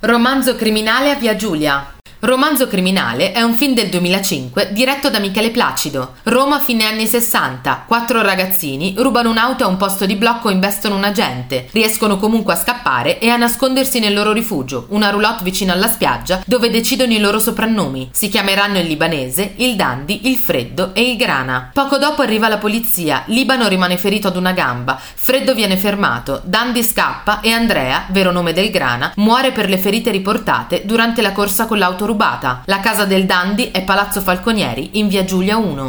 Romanzo criminale a Via Giulia. Romanzo criminale è un film del 2005 diretto da Michele Placido. Roma fine anni 60. Quattro ragazzini rubano un'auto a un posto di blocco e investono un agente. Riescono comunque a scappare e a nascondersi nel loro rifugio, una roulotte vicino alla spiaggia, dove decidono i loro soprannomi. Si chiameranno il libanese, il dandy, il freddo e il grana. Poco dopo arriva la polizia. Libano rimane ferito ad una gamba. Freddo viene fermato. Dandy scappa e Andrea, vero nome del grana, muore per le ferite riportate durante la corsa con l'auto rubata. La casa del Dandy è Palazzo Falconieri in via Giulia 1.